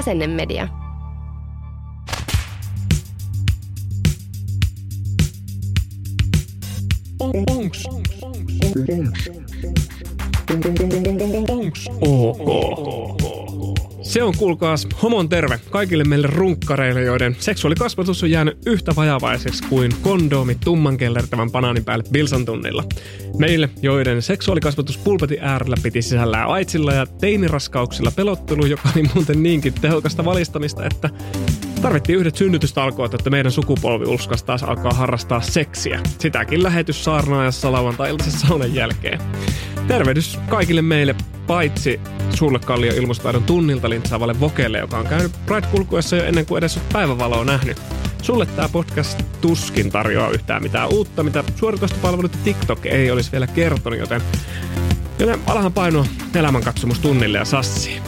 Asennemedia. Onks? OK. Se on kuulkaas homon terve kaikille meille runkkareille, joiden seksuaalikasvatus on jäänyt yhtä vajavaiseksi kuin kondoomi tumman kellertävän banaanin päälle Bilsan tunnilla. Meille, joiden seksuaalikasvatus pulpetin äärellä piti sisällään aitsilla ja teiniraskauksilla pelottelu, joka oli muuten niinkin tehokasta valistamista, että Tarvittiin yhdet synnytystalkoot, että meidän sukupolvi uskas taas alkaa harrastaa seksiä. Sitäkin lähetys saarnaajassa lauantai-iltaisen saunan jälkeen. Tervehdys kaikille meille, paitsi sulle Kallio ilmustaidon tunnilta lintsaavalle Vokelle, joka on käynyt Pride-kulkuessa jo ennen kuin edes päivävaloa nähnyt. Sulle tämä podcast tuskin tarjoaa yhtään mitään uutta, mitä suorituspalvelut TikTok ei olisi vielä kertonut, joten, joten alahan painoa elämänkatsomus tunnille ja sassiin.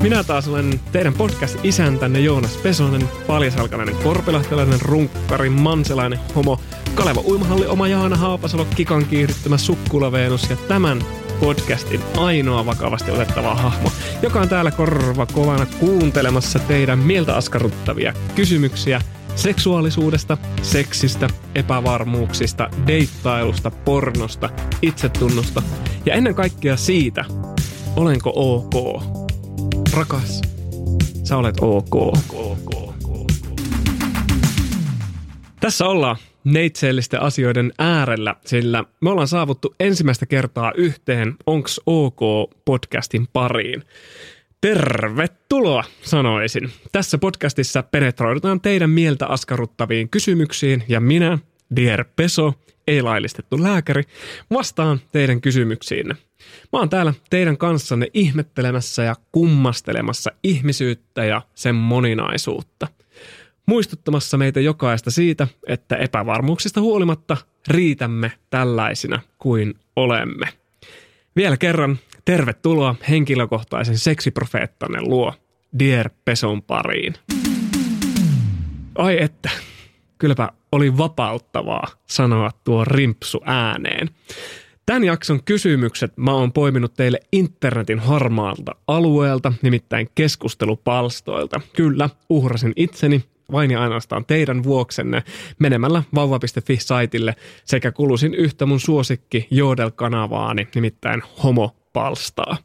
Minä taas olen teidän podcast-isäntänne Joonas Pesonen, paljasalkanainen korpilahtelainen runkkari, manselainen homo, Kaleva Uimahalli, oma Jaana Haapasalo, Kikan kiihdyttämä Sukkulaveenus ja tämän podcastin ainoa vakavasti otettava hahmo, joka on täällä korva kovana kuuntelemassa teidän mieltä askarruttavia kysymyksiä seksuaalisuudesta, seksistä, epävarmuuksista, deittailusta, pornosta, itsetunnosta ja ennen kaikkea siitä, olenko ok. Rakas, sä olet ok. ok, ok, ok. Tässä ollaan neitseellisten asioiden äärellä, sillä me ollaan saavuttu ensimmäistä kertaa yhteen Onks OK podcastin pariin. Tervetuloa, sanoisin. Tässä podcastissa penetroidutaan teidän mieltä askarruttaviin kysymyksiin ja minä, Dier Peso, ei-laillistettu lääkäri, vastaan teidän kysymyksiinne. Mä oon täällä teidän kanssanne ihmettelemässä ja kummastelemassa ihmisyyttä ja sen moninaisuutta – muistuttamassa meitä jokaista siitä, että epävarmuuksista huolimatta riitämme tällaisina kuin olemme. Vielä kerran tervetuloa henkilökohtaisen seksiprofeettanne luo Dier Peson pariin. Ai että, kylläpä oli vapauttavaa sanoa tuo rimpsu ääneen. Tämän jakson kysymykset mä oon poiminut teille internetin harmaalta alueelta, nimittäin keskustelupalstoilta. Kyllä, uhrasin itseni vain ja ainoastaan teidän vuoksenne menemällä vauva.fi-saitille sekä kulusin yhtä mun suosikki Jodel-kanavaani, nimittäin homopalstaa.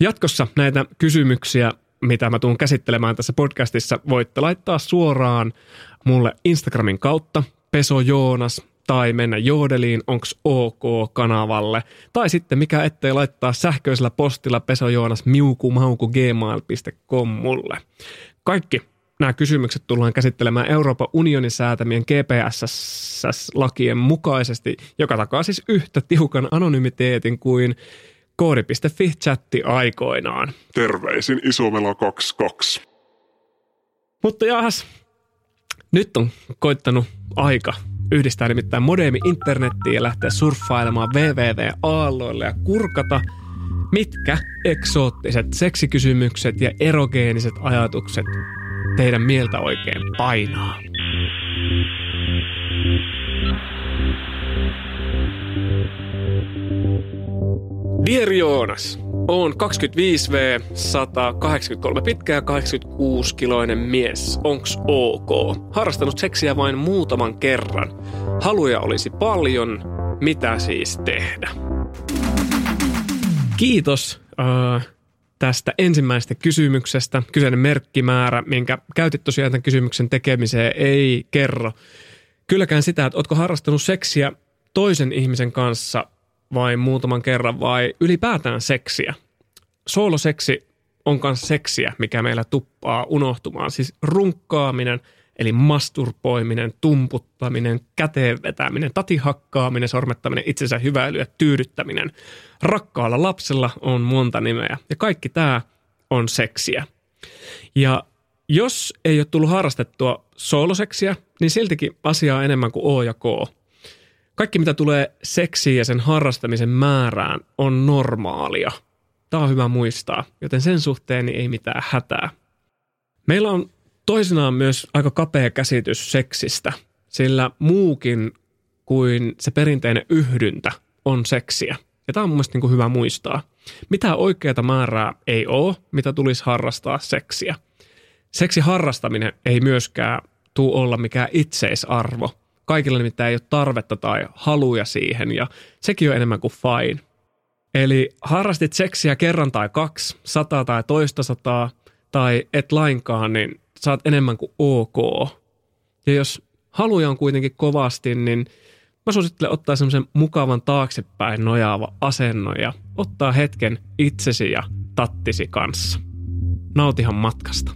Jatkossa näitä kysymyksiä, mitä mä tuun käsittelemään tässä podcastissa, voitte laittaa suoraan mulle Instagramin kautta, Peso Joonas, tai mennä Joodeliin, onks OK-kanavalle, tai sitten mikä ettei laittaa sähköisellä postilla pesojoonas miukumauku gmail.com mulle. Kaikki nämä kysymykset tullaan käsittelemään Euroopan unionin säätämien GPSS-lakien mukaisesti, joka takaa siis yhtä tiukan anonymiteetin kuin koodi.fi-chatti aikoinaan. Terveisin Isomela 22. Mutta jahas, nyt on koittanut aika yhdistää nimittäin modeemi internettiin ja lähteä surffailemaan www-aalloille ja kurkata, mitkä eksoottiset seksikysymykset ja erogeeniset ajatukset teidän mieltä oikein painaa. Dear Joonas, on 25V, 183 pitkä ja 86 kiloinen mies. Onks ok? Harrastanut seksiä vain muutaman kerran. Haluja olisi paljon. Mitä siis tehdä? Kiitos. Uh, tästä ensimmäisestä kysymyksestä. Kyseinen merkkimäärä, minkä käytit tosiaan tämän kysymyksen tekemiseen, ei kerro kylläkään sitä, että ootko harrastanut seksiä toisen ihmisen kanssa vai muutaman kerran vai ylipäätään seksiä. Sooloseksi on myös seksiä, mikä meillä tuppaa unohtumaan. Siis runkkaaminen, eli masturpoiminen, tumputtaminen, käteen vetäminen, tatihakkaaminen, sormettaminen, itsensä hyväily ja tyydyttäminen. Rakkaalla lapsella on monta nimeä ja kaikki tämä on seksiä. Ja jos ei ole tullut harrastettua sooloseksiä, niin siltikin asiaa enemmän kuin O ja K. Kaikki, mitä tulee seksiin ja sen harrastamisen määrään, on normaalia. Tämä on hyvä muistaa, joten sen suhteen ei mitään hätää. Meillä on toisinaan myös aika kapea käsitys seksistä, sillä muukin kuin se perinteinen yhdyntä on seksiä. Ja tämä on mun mielestä niin hyvä muistaa. Mitä oikeata määrää ei ole, mitä tulisi harrastaa seksiä. Seksi harrastaminen ei myöskään tuu olla mikään itseisarvo. Kaikilla nimittäin ei ole tarvetta tai haluja siihen ja sekin on enemmän kuin fine. Eli harrastit seksiä kerran tai kaksi, sata tai toista sataa tai et lainkaan, niin saat enemmän kuin ok. Ja jos haluja on kuitenkin kovasti, niin mä suosittelen ottaa semmoisen mukavan taaksepäin nojaava asenno ja ottaa hetken itsesi ja tattisi kanssa. Nautihan matkasta.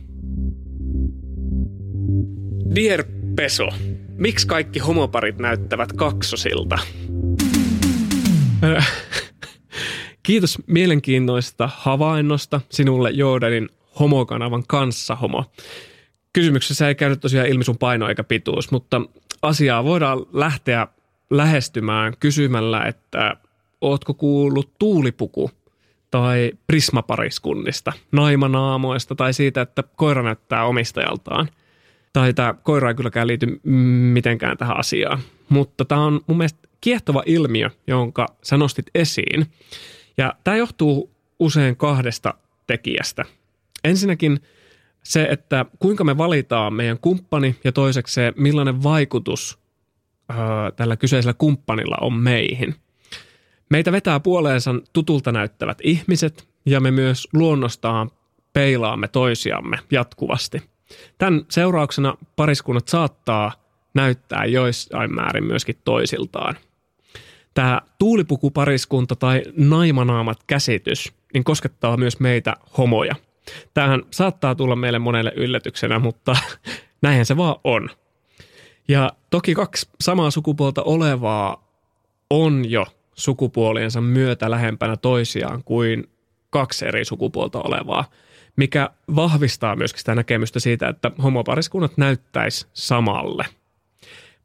Dear Peso, miksi kaikki homoparit näyttävät kaksosilta? Kiitos mielenkiintoista havainnosta sinulle Jordanin homokanavan kanssa homo. Kysymyksessä ei käynyt tosiaan ilmi sun paino eikä pituus, mutta asiaa voidaan lähteä lähestymään kysymällä, että ootko kuullut tuulipuku tai prismapariskunnista, naimanaamoista tai siitä, että koira näyttää omistajaltaan. Tai tämä koira ei kylläkään liity mitenkään tähän asiaan. Mutta tämä on mun mielestä kiehtova ilmiö, jonka sä nostit esiin. Ja tämä johtuu usein kahdesta tekijästä. Ensinnäkin se, että kuinka me valitaan meidän kumppani ja toiseksi se, millainen vaikutus öö, tällä kyseisellä kumppanilla on meihin. Meitä vetää puoleensa tutulta näyttävät ihmiset ja me myös luonnostaan peilaamme toisiamme jatkuvasti. Tämän seurauksena pariskunnat saattaa näyttää joissain määrin myöskin toisiltaan. Tämä tuulipukupariskunta tai naimanaamat käsitys niin koskettaa myös meitä homoja – Tämähän saattaa tulla meille monelle yllätyksenä, mutta näinhän se vaan on. Ja toki kaksi samaa sukupuolta olevaa on jo sukupuoliensa myötä lähempänä toisiaan kuin kaksi eri sukupuolta olevaa, mikä vahvistaa myöskin sitä näkemystä siitä, että homopariskunnat näyttäisi samalle.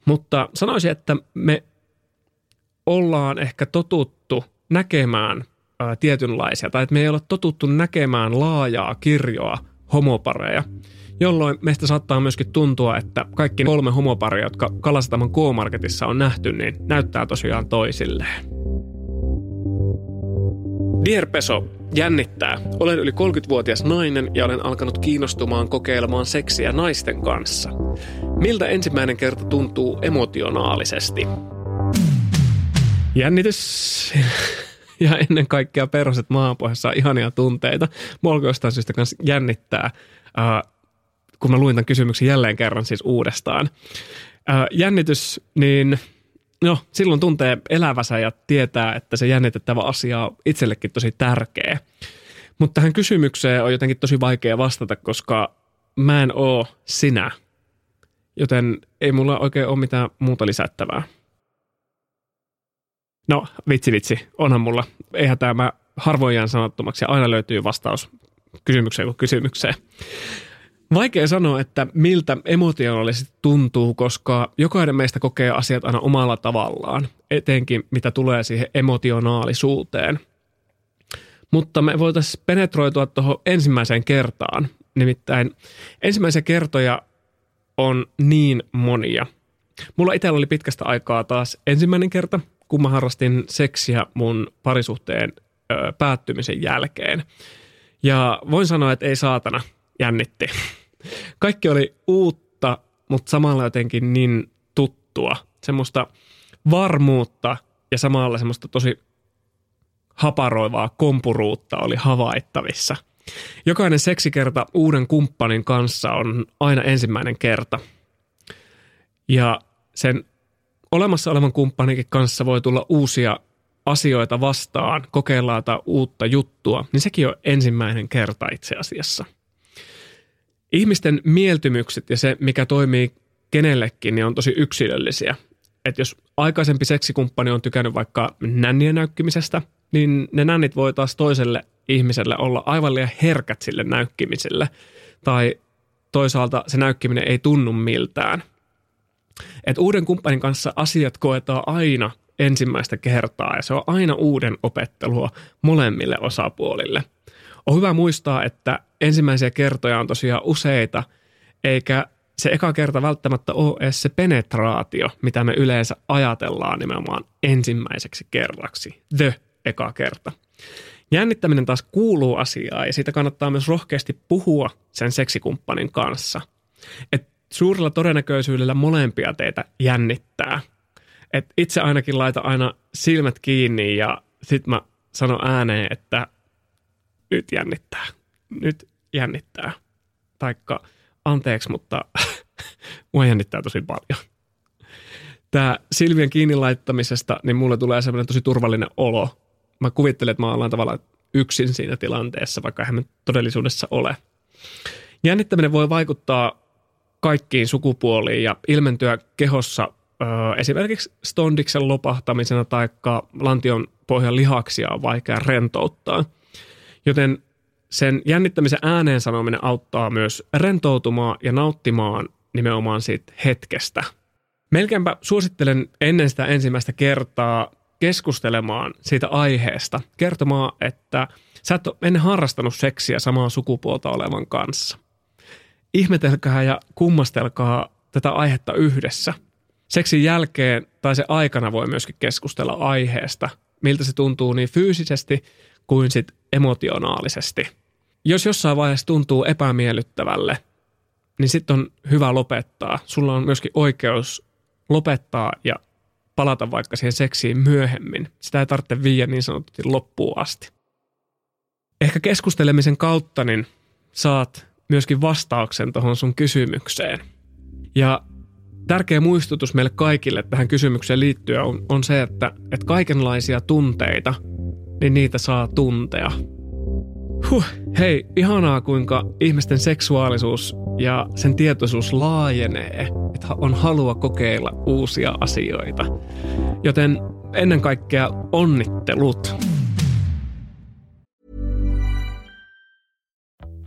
Mutta sanoisin, että me ollaan ehkä totuttu näkemään ää, tietynlaisia, tai että me ei ole totuttu näkemään laajaa kirjoa homopareja, jolloin meistä saattaa myöskin tuntua, että kaikki kolme homoparia, jotka Kalasataman K-Marketissa on nähty, niin näyttää tosiaan toisilleen. Dear Peso, jännittää. Olen yli 30-vuotias nainen ja olen alkanut kiinnostumaan kokeilemaan seksiä naisten kanssa. Miltä ensimmäinen kerta tuntuu emotionaalisesti? Jännitys ja ennen kaikkea perhoset maanpohjassa on ihania tunteita. Mua jostain syystä kanssa jännittää, uh, kun mä luin tämän kysymyksen jälleen kerran siis uudestaan. Uh, jännitys, niin no, silloin tuntee elävänsä ja tietää, että se jännitettävä asia on itsellekin tosi tärkeä. Mutta tähän kysymykseen on jotenkin tosi vaikea vastata, koska mä en oo sinä. Joten ei mulla oikein ole mitään muuta lisättävää. No, vitsi vitsi, onhan mulla. Eihän tämä harvoin jään sanottomaksi ja aina löytyy vastaus kysymykseen kuin kysymykseen. Vaikea sanoa, että miltä emotionaalisesti tuntuu, koska jokainen meistä kokee asiat aina omalla tavallaan, etenkin mitä tulee siihen emotionaalisuuteen. Mutta me voitaisiin penetroitua tuohon ensimmäiseen kertaan. Nimittäin ensimmäisiä kertoja on niin monia. Mulla itsellä oli pitkästä aikaa taas ensimmäinen kerta, kun mä harrastin seksiä mun parisuhteen ö, päättymisen jälkeen. Ja voin sanoa, että ei saatana, jännitti. Kaikki oli uutta, mutta samalla jotenkin niin tuttua. Semmoista varmuutta ja samalla semmoista tosi haparoivaa kompuruutta oli havaittavissa. Jokainen seksikerta uuden kumppanin kanssa on aina ensimmäinen kerta. Ja sen olemassa olevan kumppaninkin kanssa voi tulla uusia asioita vastaan, kokeillaan uutta juttua, niin sekin on ensimmäinen kerta itse asiassa. Ihmisten mieltymykset ja se, mikä toimii kenellekin, niin on tosi yksilöllisiä. Että jos aikaisempi seksikumppani on tykännyt vaikka nännien näykkimisestä, niin ne nännit voi taas toiselle ihmiselle olla aivan liian herkät sille näykkimiselle. Tai toisaalta se näykkiminen ei tunnu miltään. Et uuden kumppanin kanssa asiat koetaan aina ensimmäistä kertaa ja se on aina uuden opettelua molemmille osapuolille. On hyvä muistaa, että ensimmäisiä kertoja on tosiaan useita, eikä se eka kerta välttämättä ole edes se penetraatio, mitä me yleensä ajatellaan nimenomaan ensimmäiseksi kerraksi. The eka kerta. Jännittäminen taas kuuluu asiaan ja siitä kannattaa myös rohkeasti puhua sen seksikumppanin kanssa. Et suurella todennäköisyydellä molempia teitä jännittää. Et itse ainakin laita aina silmät kiinni ja sitten mä sanon ääneen, että nyt jännittää. Nyt jännittää. Taikka anteeksi, mutta mua jännittää tosi paljon. Tämä silmien kiinni laittamisesta, niin mulle tulee semmoinen tosi turvallinen olo. Mä kuvittelen, että mä ollaan tavallaan yksin siinä tilanteessa, vaikka eihän todellisuudessa ole. Jännittäminen voi vaikuttaa kaikkiin sukupuoliin ja ilmentyä kehossa ö, esimerkiksi stondiksen lopahtamisena tai lantion pohjan lihaksia on vaikea rentouttaa. Joten sen jännittämisen ääneen sanominen auttaa myös rentoutumaan ja nauttimaan nimenomaan siitä hetkestä. Melkeinpä suosittelen ennen sitä ensimmäistä kertaa keskustelemaan siitä aiheesta, kertomaan, että sä et ole ennen harrastanut seksiä samaa sukupuolta olevan kanssa. Ihmetelkää ja kummastelkaa tätä aihetta yhdessä. Seksin jälkeen tai se aikana voi myöskin keskustella aiheesta, miltä se tuntuu niin fyysisesti kuin sit emotionaalisesti. Jos jossain vaiheessa tuntuu epämiellyttävälle, niin sitten on hyvä lopettaa. Sulla on myöskin oikeus lopettaa ja palata vaikka siihen seksiin myöhemmin. Sitä ei tarvitse viiä niin sanotusti loppuun asti. Ehkä keskustelemisen kautta niin saat myöskin vastauksen tuohon sun kysymykseen. Ja tärkeä muistutus meille kaikille tähän kysymykseen liittyen on, on se, että, että kaikenlaisia tunteita, niin niitä saa tuntea. Huh, hei, ihanaa kuinka ihmisten seksuaalisuus ja sen tietoisuus laajenee, että on halua kokeilla uusia asioita. Joten ennen kaikkea onnittelut.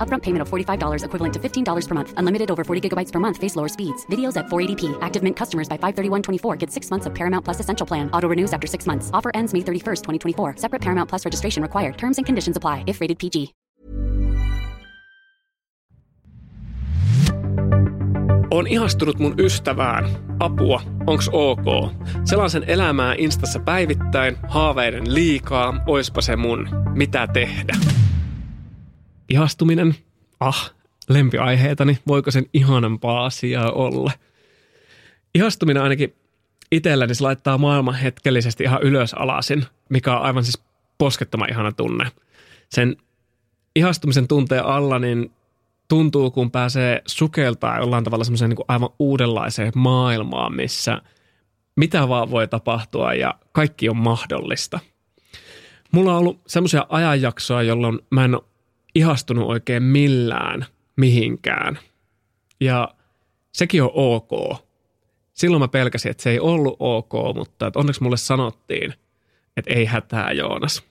Upfront payment of $45 equivalent to $15 per month. Unlimited over 40 gigabytes per month. Face lower speeds. Videos at 480p. Active Mint customers by 531.24 get six months of Paramount Plus Essential Plan. Auto renews after six months. Offer ends May 31st, 2024. Separate Paramount Plus registration required. Terms and conditions apply if rated PG. On ihastunut mun ystävään. Apua, onks ok? Sellaisen elämää Instassa päivittäin, haaveiden liikaa, oispa se mun, mitä tehdä? Ihastuminen? Ah, lempiaiheetani, voiko sen ihanampaa asiaa olla? Ihastuminen ainakin itselläni se laittaa maailman hetkellisesti ihan ylös alasin, mikä on aivan siis poskettoman ihana tunne. Sen ihastumisen tunteen alla, niin tuntuu, kun pääsee sukeltaa jollain tavalla semmoiseen niin aivan uudenlaiseen maailmaan, missä mitä vaan voi tapahtua ja kaikki on mahdollista. Mulla on ollut semmoisia ajanjaksoja, jolloin mä en ole ihastunut oikein millään mihinkään. Ja sekin on ok. Silloin mä pelkäsin, että se ei ollut ok, mutta että onneksi mulle sanottiin, että ei hätää Joonas.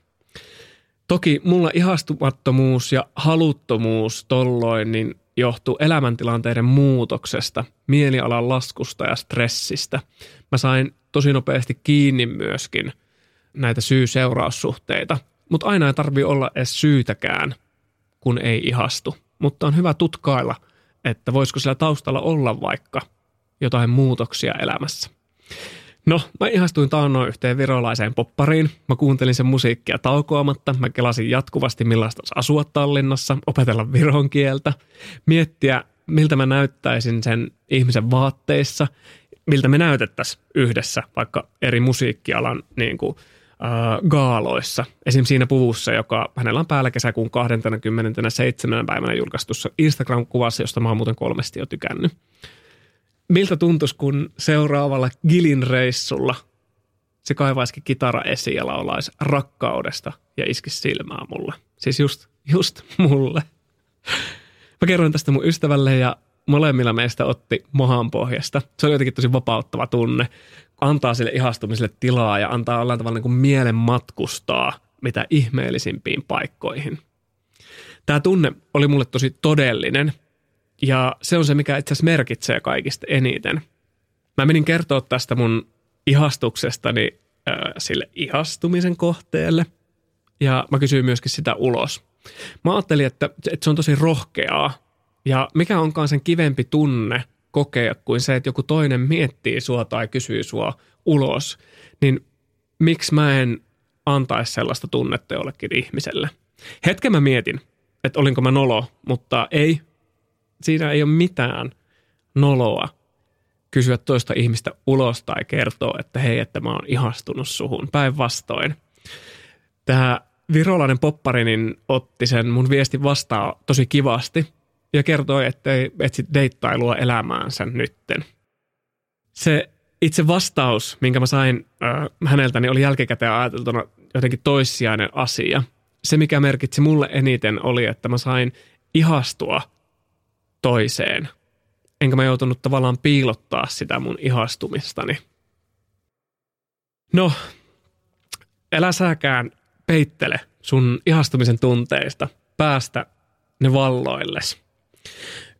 Toki mulla ihastumattomuus ja haluttomuus tolloin niin johtuu elämäntilanteiden muutoksesta, mielialan laskusta ja stressistä. Mä sain tosi nopeasti kiinni myöskin näitä syy-seuraussuhteita, mutta aina ei tarvi olla edes syytäkään, kun ei ihastu. mutta on hyvä tutkailla, että voisiko sillä taustalla olla vaikka jotain muutoksia elämässä. No, mä ihastuin taannoin yhteen virolaiseen poppariin. Mä kuuntelin sen musiikkia taukoamatta. Mä kelasin jatkuvasti millaista olisi asua Tallinnassa, opetella viron kieltä, miettiä miltä mä näyttäisin sen ihmisen vaatteissa, miltä me näytettäisiin yhdessä vaikka eri musiikkialan niin kuin, gaaloissa. Esim. siinä puvussa, joka hänellä on päällä kesäkuun 27. päivänä julkaistussa Instagram-kuvassa, josta mä oon muuten kolmesti jo tykännyt. Miltä tuntuisi, kun seuraavalla Gilin reissulla se kaivaisikin kitara esiin ja laulaisi rakkaudesta ja iskisi silmää mulle. Siis just, just mulle. Mä kerroin tästä mun ystävälle ja molemmilla meistä otti mohan pohjasta. Se oli jotenkin tosi vapauttava tunne. Antaa sille ihastumiselle tilaa ja antaa olla tavalla niin kuin mielen matkustaa mitä ihmeellisimpiin paikkoihin. Tämä tunne oli mulle tosi todellinen ja se on se, mikä itse asiassa merkitsee kaikista eniten. Mä menin kertoa tästä mun ihastuksestani äh, sille ihastumisen kohteelle ja mä kysyin myöskin sitä ulos – Mä ajattelin, että, että se on tosi rohkeaa ja mikä onkaan sen kivempi tunne kokea kuin se, että joku toinen miettii sua tai kysyy sua ulos, niin miksi mä en antaisi sellaista tunnetta jollekin ihmiselle. Hetken mä mietin, että olinko mä nolo, mutta ei, siinä ei ole mitään noloa kysyä toista ihmistä ulos tai kertoa, että hei, että mä oon ihastunut suhun. Päinvastoin. Tämä virolainen poppari niin otti sen mun viesti vastaan tosi kivasti ja kertoi, että ei etsi deittailua elämäänsä nytten. Se itse vastaus, minkä mä sain äh, häneltä, niin oli jälkikäteen ajateltuna jotenkin toissijainen asia. Se, mikä merkitsi mulle eniten, oli, että mä sain ihastua toiseen. Enkä mä joutunut tavallaan piilottaa sitä mun ihastumistani. No, älä säkään peittele sun ihastumisen tunteista, päästä ne valloilles.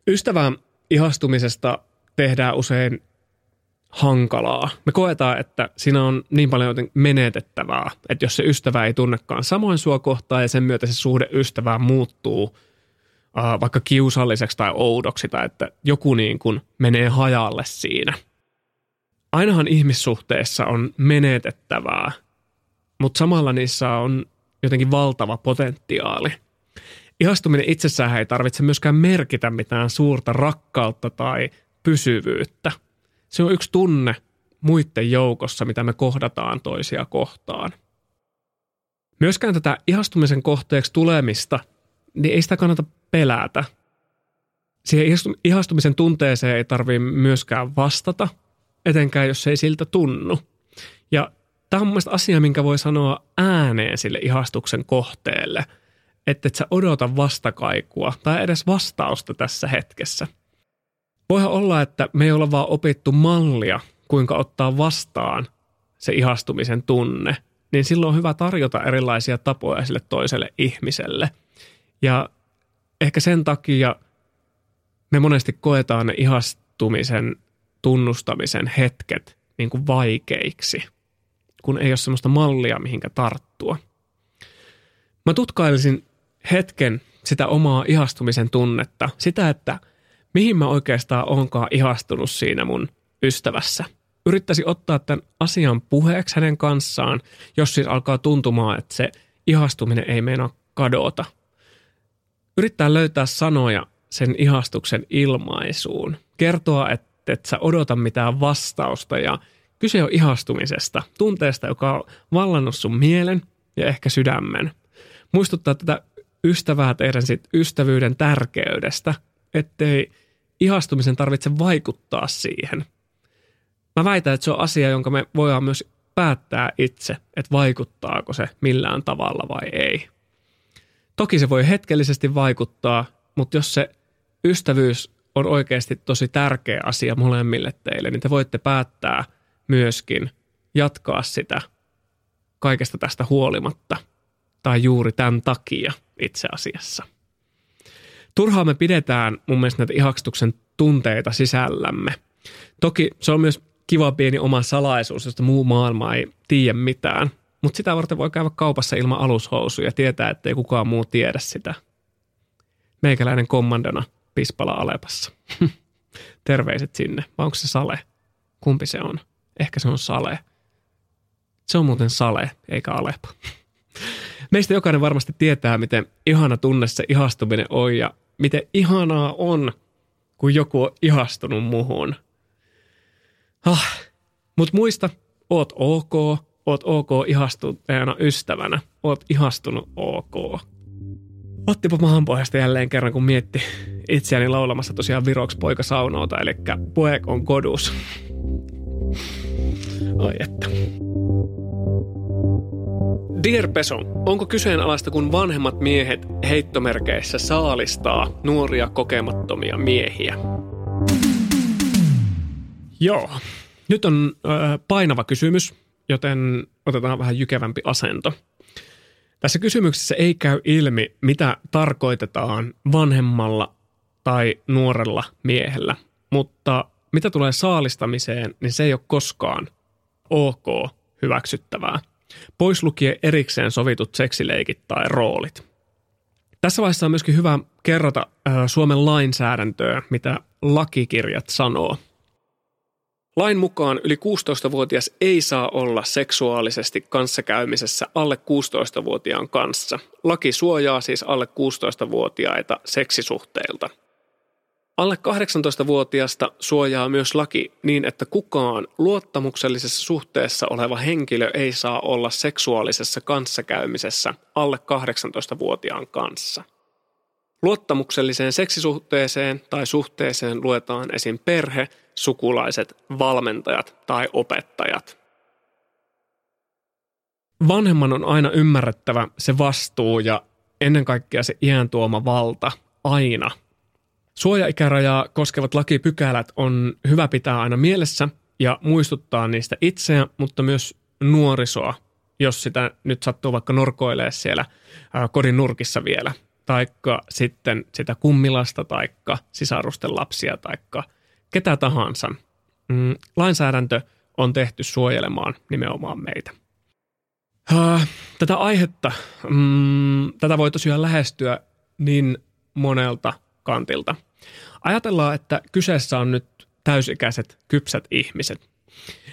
Ystävän ihastumisesta tehdään usein hankalaa. Me koetaan, että siinä on niin paljon menetettävää, että jos se ystävä ei tunnekaan samoin sua kohtaan ja sen myötä se suhde ystävään muuttuu äh, vaikka kiusalliseksi tai oudoksi tai että joku niin kuin menee hajalle siinä. Ainahan ihmissuhteessa on menetettävää, mutta samalla niissä on jotenkin valtava potentiaali. Ihastuminen itsessään ei tarvitse myöskään merkitä mitään suurta rakkautta tai pysyvyyttä. Se on yksi tunne muiden joukossa, mitä me kohdataan toisia kohtaan. Myöskään tätä ihastumisen kohteeksi tulemista, niin ei sitä kannata pelätä. Siihen ihastumisen tunteeseen ei tarvitse myöskään vastata, etenkään jos ei siltä tunnu. Ja Tämä on mun asia, minkä voi sanoa ääneen sille ihastuksen kohteelle, että et sä odota vastakaikua tai edes vastausta tässä hetkessä. Voihan olla, että me ei olla vaan opittu mallia, kuinka ottaa vastaan se ihastumisen tunne, niin silloin on hyvä tarjota erilaisia tapoja sille toiselle ihmiselle. Ja ehkä sen takia me monesti koetaan ne ihastumisen tunnustamisen hetket niin kuin vaikeiksi – kun ei ole sellaista mallia, mihinkä tarttua. Mä tutkailisin hetken sitä omaa ihastumisen tunnetta, sitä, että mihin mä oikeastaan onkaan ihastunut siinä mun ystävässä. Yrittäisi ottaa tämän asian puheeksi hänen kanssaan, jos siis alkaa tuntumaan, että se ihastuminen ei meinaa kadota. Yrittää löytää sanoja sen ihastuksen ilmaisuun. Kertoa, että et sä odota mitään vastausta ja Kyse on ihastumisesta, tunteesta, joka on vallannut sun mielen ja ehkä sydämen. Muistuttaa tätä ystävää teidän sit ystävyyden tärkeydestä, ettei ihastumisen tarvitse vaikuttaa siihen. Mä väitän, että se on asia, jonka me voidaan myös päättää itse, että vaikuttaako se millään tavalla vai ei. Toki se voi hetkellisesti vaikuttaa, mutta jos se ystävyys on oikeasti tosi tärkeä asia molemmille teille, niin te voitte päättää – myöskin jatkaa sitä kaikesta tästä huolimatta tai juuri tämän takia itse asiassa. Turhaa me pidetään mun mielestä näitä ihastuksen tunteita sisällämme. Toki se on myös kiva pieni oma salaisuus, josta muu maailma ei tiedä mitään. Mutta sitä varten voi käydä kaupassa ilman alushousuja ja tietää, ettei kukaan muu tiedä sitä. meikäläinen kommandona Pispala Alepassa. Terveiset sinne. Vai onko se Sale? Kumpi se on? Ehkä se on Sale. Se on muuten Sale, eikä Alepa. Meistä jokainen varmasti tietää, miten ihana tunne se ihastuminen on ja miten ihanaa on, kun joku on ihastunut muhun. Ah, Mutta muista, oot ok, oot ok ihastuneena ystävänä, oot ihastunut ok. Ottipa maanpohjasta jälleen kerran, kun mietti itseäni laulamassa tosiaan viroks poika saunouta, eli poek on kodus. Ai että. Dear Peso, onko kyseenalaista, kun vanhemmat miehet heittomerkeissä saalistaa nuoria kokemattomia miehiä? Joo. Nyt on ö, painava kysymys, joten otetaan vähän jykevämpi asento. Tässä kysymyksessä ei käy ilmi, mitä tarkoitetaan vanhemmalla tai nuorella miehellä, mutta mitä tulee saalistamiseen, niin se ei ole koskaan ok hyväksyttävää. Pois lukien erikseen sovitut seksileikit tai roolit. Tässä vaiheessa on myöskin hyvä kerrota Suomen lainsäädäntöä, mitä lakikirjat sanoo – Lain mukaan yli 16-vuotias ei saa olla seksuaalisesti kanssakäymisessä alle 16-vuotiaan kanssa. Laki suojaa siis alle 16-vuotiaita seksisuhteilta. Alle 18-vuotiasta suojaa myös laki niin, että kukaan luottamuksellisessa suhteessa oleva henkilö ei saa olla seksuaalisessa kanssakäymisessä alle 18-vuotiaan kanssa. Luottamukselliseen seksisuhteeseen tai suhteeseen luetaan esim. perhe, sukulaiset, valmentajat tai opettajat. Vanhemman on aina ymmärrettävä se vastuu ja ennen kaikkea se iän tuoma valta aina. Suojaikärajaa koskevat lakipykälät on hyvä pitää aina mielessä ja muistuttaa niistä itseä, mutta myös nuorisoa, jos sitä nyt sattuu vaikka norkoilee siellä kodin nurkissa vielä – taikka sitten sitä kummilasta, taikka sisarusten lapsia, taikka ketä tahansa. Mm, lainsäädäntö on tehty suojelemaan nimenomaan meitä. Tätä aihetta, mm, tätä voi tosiaan lähestyä niin monelta kantilta. Ajatellaan, että kyseessä on nyt täysikäiset, kypsät ihmiset.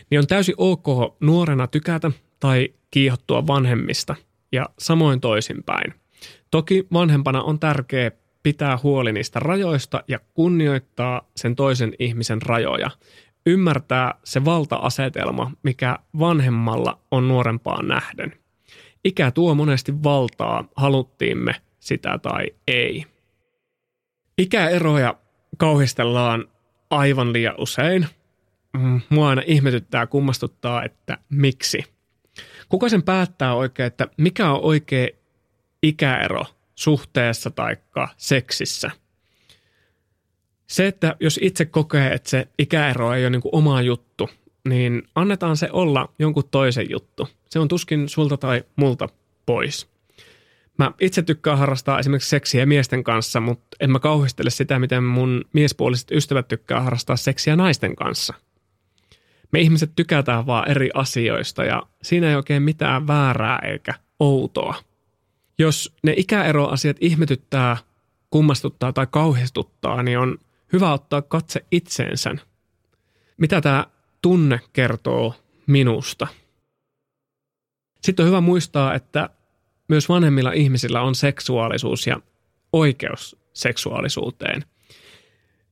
Niin on täysin ok nuorena tykätä tai kiihottua vanhemmista ja samoin toisinpäin – Toki vanhempana on tärkeää pitää huoli niistä rajoista ja kunnioittaa sen toisen ihmisen rajoja. Ymmärtää se valta-asetelma, mikä vanhemmalla on nuorempaan nähden. Ikä tuo monesti valtaa, haluttiimme sitä tai ei. Ikäeroja kauhistellaan aivan liian usein. Mm, mua aina ihmetyttää kummastuttaa, että miksi. Kuka sen päättää oikein, että mikä on oikea ikäero suhteessa tai seksissä. Se, että jos itse kokee, että se ikäero ei ole niin oma juttu, niin annetaan se olla jonkun toisen juttu. Se on tuskin sulta tai multa pois. Mä itse tykkään harrastaa esimerkiksi seksiä miesten kanssa, mutta en mä kauhistele sitä, miten mun miespuoliset ystävät tykkää harrastaa seksiä naisten kanssa. Me ihmiset tykätään vaan eri asioista ja siinä ei oikein mitään väärää eikä outoa. Jos ne ikäeroasiat ihmetyttää, kummastuttaa tai kauhistuttaa, niin on hyvä ottaa katse itseensä. Mitä tämä tunne kertoo minusta? Sitten on hyvä muistaa, että myös vanhemmilla ihmisillä on seksuaalisuus ja oikeus seksuaalisuuteen.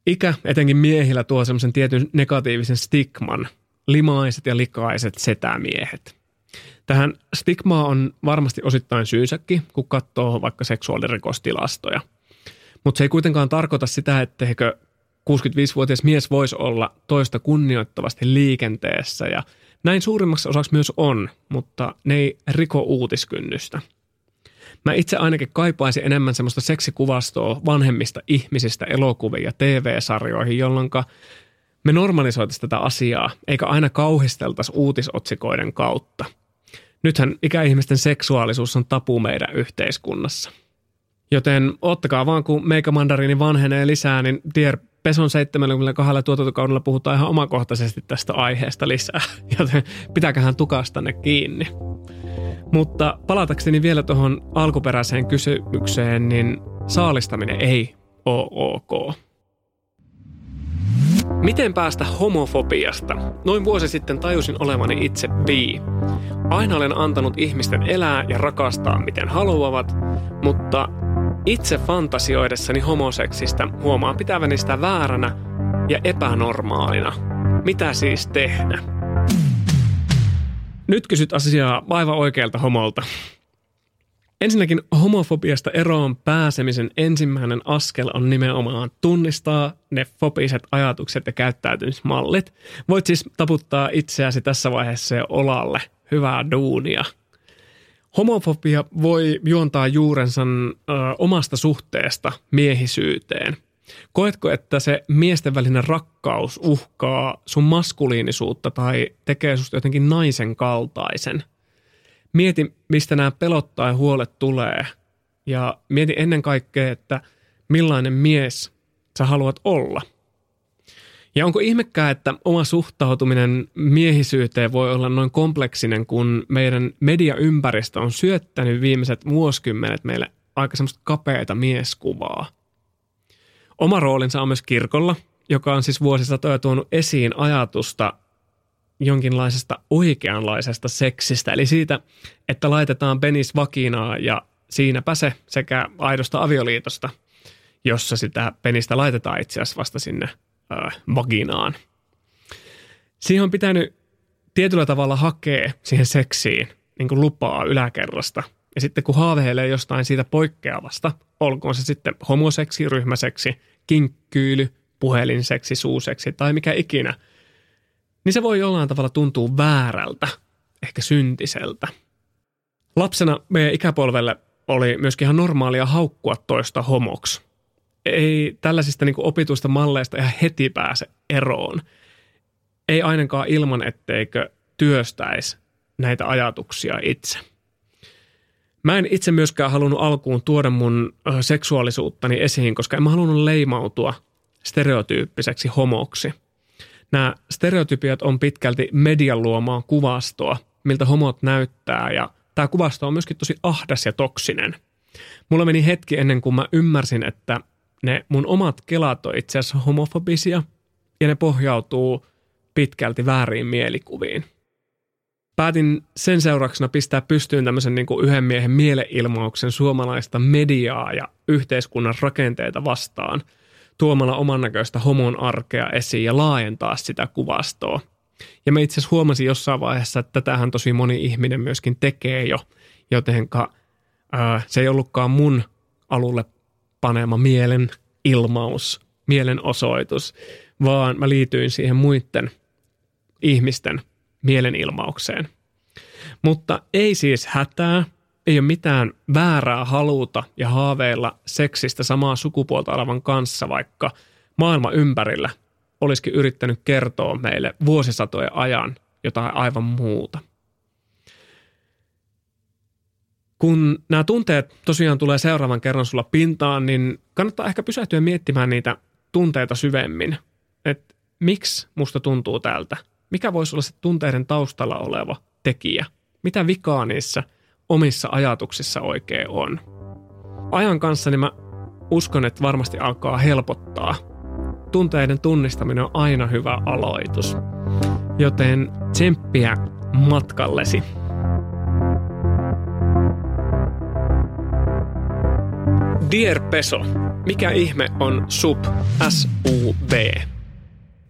Ikä, etenkin miehillä, tuo semmoisen tietyn negatiivisen stigman, limaiset ja likaiset setämiehet – Tähän stigmaa on varmasti osittain syysäkin, kun katsoo vaikka seksuaalirikostilastoja. Mutta se ei kuitenkaan tarkoita sitä, etteikö 65-vuotias mies voisi olla toista kunnioittavasti liikenteessä ja näin suurimmaksi osaksi myös on, mutta ne ei riko uutiskynnystä. Mä itse ainakin kaipaisin enemmän semmoista seksikuvastoa vanhemmista ihmisistä elokuviin ja TV-sarjoihin, jolloin me normalisoitaisiin tätä asiaa, eikä aina kauhisteltaisi uutisotsikoiden kautta – Nythän ikäihmisten seksuaalisuus on tapu meidän yhteiskunnassa. Joten ottakaa vaan, kun meikä mandariini vanhenee lisää, niin Dear Peson 72 tuotantokaudella puhutaan ihan omakohtaisesti tästä aiheesta lisää, joten pitäköhän tukastanne kiinni. Mutta palatakseni vielä tuohon alkuperäiseen kysymykseen, niin saalistaminen ei ole ok. Miten päästä homofobiasta? Noin vuosi sitten tajusin olevani itse bi. Aina olen antanut ihmisten elää ja rakastaa miten haluavat, mutta itse fantasioidessani homoseksistä huomaan pitäväni sitä vääränä ja epänormaalina. Mitä siis tehdä? Nyt kysyt asiaa aivan oikealta homolta. Ensinnäkin homofobiasta eroon pääsemisen ensimmäinen askel on nimenomaan tunnistaa ne fobiset ajatukset ja käyttäytymismallit. Voit siis taputtaa itseäsi tässä vaiheessa jo olalle. Hyvää duunia. Homofobia voi juontaa juurensa ö, omasta suhteesta miehisyyteen. Koetko, että se miesten välinen rakkaus uhkaa sun maskuliinisuutta tai tekee susta jotenkin naisen kaltaisen – mieti, mistä nämä pelot tai huolet tulee. Ja mieti ennen kaikkea, että millainen mies sä haluat olla. Ja onko ihmekään, että oma suhtautuminen miehisyyteen voi olla noin kompleksinen, kun meidän mediaympäristö on syöttänyt viimeiset vuosikymmenet meille aika semmoista kapeita mieskuvaa. Oma roolinsa on myös kirkolla, joka on siis vuosisatoja tuonut esiin ajatusta jonkinlaisesta oikeanlaisesta seksistä, eli siitä, että laitetaan penis vakinaa ja siinäpä se sekä aidosta avioliitosta, jossa sitä penistä laitetaan itse asiassa vasta sinne äh, vaginaan. Siihen on pitänyt tietyllä tavalla hakea siihen seksiin niin kuin lupaa yläkerrasta. Ja sitten kun haaveilee jostain siitä poikkeavasta, olkoon se sitten homoseksi, ryhmäseksi, kinkkyyly, puhelinseksi, suuseksi tai mikä ikinä – niin se voi jollain tavalla tuntua väärältä, ehkä syntiseltä. Lapsena meidän ikäpolvelle oli myöskin ihan normaalia haukkua toista homoksi. Ei tällaisista niin opituista malleista ihan heti pääse eroon. Ei ainakaan ilman, etteikö työstäisi näitä ajatuksia itse. Mä en itse myöskään halunnut alkuun tuoda mun seksuaalisuuttani esiin, koska en mä halunnut leimautua stereotyyppiseksi homoksi – nämä stereotypiat on pitkälti median luomaa kuvastoa, miltä homot näyttää ja tämä kuvasto on myöskin tosi ahdas ja toksinen. Mulla meni hetki ennen kuin mä ymmärsin, että ne mun omat kelat on itse asiassa homofobisia ja ne pohjautuu pitkälti väärin mielikuviin. Päätin sen seurauksena pistää pystyyn tämmöisen niin kuin yhden miehen mieleilmauksen suomalaista mediaa ja yhteiskunnan rakenteita vastaan – tuomalla oman näköistä homon arkea esiin ja laajentaa sitä kuvastoa. Ja mä itse asiassa huomasin jossain vaiheessa, että tätähän tosi moni ihminen myöskin tekee jo, jotenka ää, se ei ollutkaan mun alulle panema mielen ilmaus, mielenosoitus, vaan mä liityin siihen muiden ihmisten mielenilmaukseen. Mutta ei siis hätää, ei ole mitään väärää haluta ja haaveilla seksistä samaa sukupuolta olevan kanssa, vaikka maailma ympärillä olisikin yrittänyt kertoa meille vuosisatojen ajan jotain aivan muuta. Kun nämä tunteet tosiaan tulee seuraavan kerran sulla pintaan, niin kannattaa ehkä pysähtyä miettimään niitä tunteita syvemmin. Että miksi musta tuntuu tältä? Mikä voisi olla se tunteiden taustalla oleva tekijä? Mitä vikaa niissä – omissa ajatuksissa oikein on. Ajan kanssa niin mä uskon, että varmasti alkaa helpottaa. Tunteiden tunnistaminen on aina hyvä aloitus. Joten tsemppiä matkallesi. Dear Peso, mikä ihme on sub, S-U-B?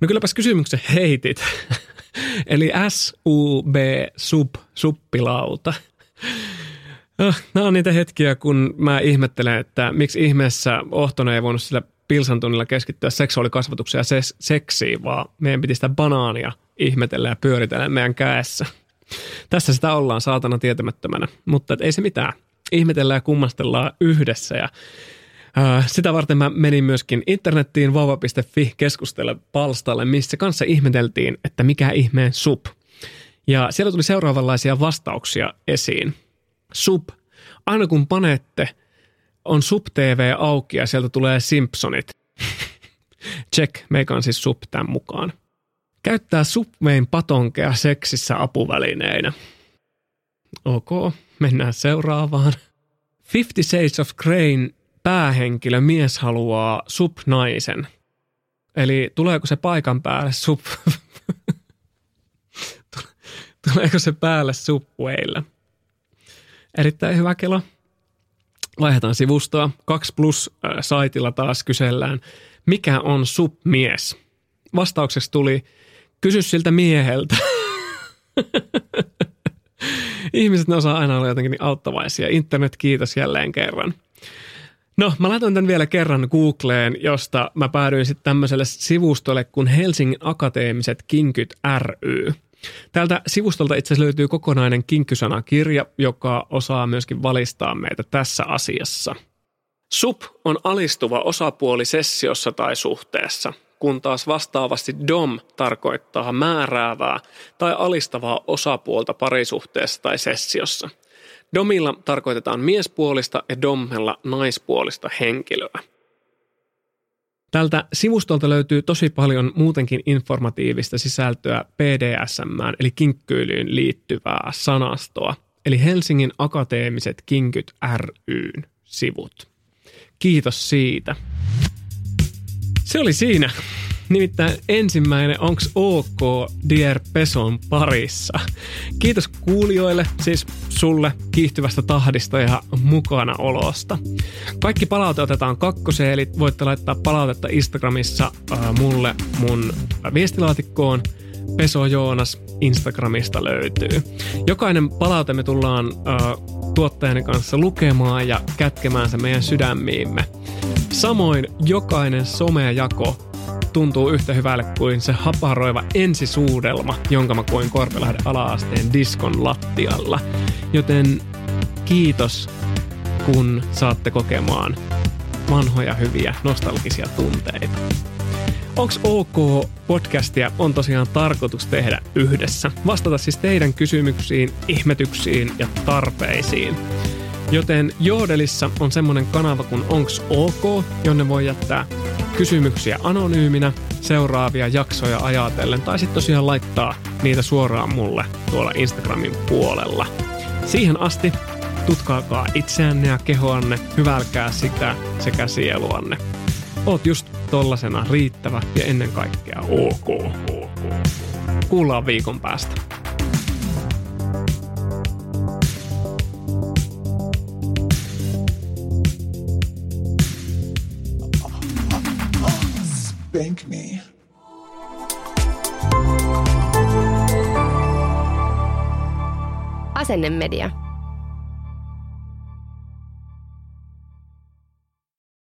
No kylläpäs kysymyksen heitit. Eli S-U-B, sub, suppilauta – Ah, nämä on niitä hetkiä, kun mä ihmettelen, että miksi ihmeessä Ohtonen ei voinut sillä pilsan tunnilla keskittyä seksuaalikasvatukseen ja seksiin, vaan meidän piti sitä banaania ihmetellä ja pyöritellä meidän käessä. Tässä sitä ollaan saatana tietämättömänä, mutta ei se mitään. Ihmetellään ja kummastellaan yhdessä ja sitä varten mä menin myöskin internettiin vauva.fi keskustelle palstalle, missä kanssa ihmeteltiin, että mikä ihmeen sup. Ja siellä tuli seuraavanlaisia vastauksia esiin. Sub. Aina kun panette, on Sub TV auki ja sieltä tulee Simpsonit. Check, meikä on siis Sub tämän mukaan. Käyttää Subwayn patonkea seksissä apuvälineinä. Ok, mennään seuraavaan. Fifty Shades of Grayn päähenkilö, mies haluaa subnaisen. Eli tuleeko se paikan päälle sub... tuleeko se päälle subwaylla? Erittäin hyvä kelo. Vaihdetaan sivustoa. 2 plus saitilla taas kysellään, mikä on submies? Vastaukseksi tuli, kysy siltä mieheltä. Ihmiset ne osaa aina olla jotenkin niin auttavaisia. Internet kiitos jälleen kerran. No, mä laitoin tämän vielä kerran Googleen, josta mä päädyin sitten tämmöiselle sivustolle kuin Helsingin Akateemiset Kinkyt ry. Tältä sivustolta itse asiassa löytyy kokonainen kinkkysanakirja, joka osaa myöskin valistaa meitä tässä asiassa. Sup on alistuva osapuoli sessiossa tai suhteessa, kun taas vastaavasti dom tarkoittaa määräävää tai alistavaa osapuolta parisuhteessa tai sessiossa. Domilla tarkoitetaan miespuolista ja dommella naispuolista henkilöä. Tältä sivustolta löytyy tosi paljon muutenkin informatiivista sisältöä PDSM, eli kinkkyilyyn liittyvää sanastoa, eli Helsingin Akateemiset Kinkyt ryn sivut. Kiitos siitä. Se oli siinä. Nimittäin ensimmäinen Onks OK Dear Peson parissa. Kiitos kuulijoille, siis sulle kiihtyvästä tahdista ja mukana olosta. Kaikki palaute otetaan kakkoseen, eli voitte laittaa palautetta Instagramissa äh, mulle mun viestilaatikkoon. Peso Joonas Instagramista löytyy. Jokainen palaute me tullaan äh, tuottajani kanssa lukemaan ja kätkemään se meidän sydämiimme. Samoin jokainen somejako tuntuu yhtä hyvälle kuin se haparoiva ensisuudelma, jonka mä koin Korpelahden alaasteen diskon lattialla. Joten kiitos, kun saatte kokemaan vanhoja hyviä nostalgisia tunteita. Onks OK podcastia on tosiaan tarkoitus tehdä yhdessä. Vastata siis teidän kysymyksiin, ihmetyksiin ja tarpeisiin. Joten Joodelissa on semmonen kanava kuin Onks OK, jonne voi jättää kysymyksiä anonyyminä seuraavia jaksoja ajatellen, tai sitten tosiaan laittaa niitä suoraan mulle tuolla Instagramin puolella. Siihen asti tutkaakaa itseänne ja kehoanne, hyvälkää sitä sekä sieluanne. Oot just tollasena riittävä ja ennen kaikkea ok. Kuullaan viikon päästä. Spank me. Asennemedia.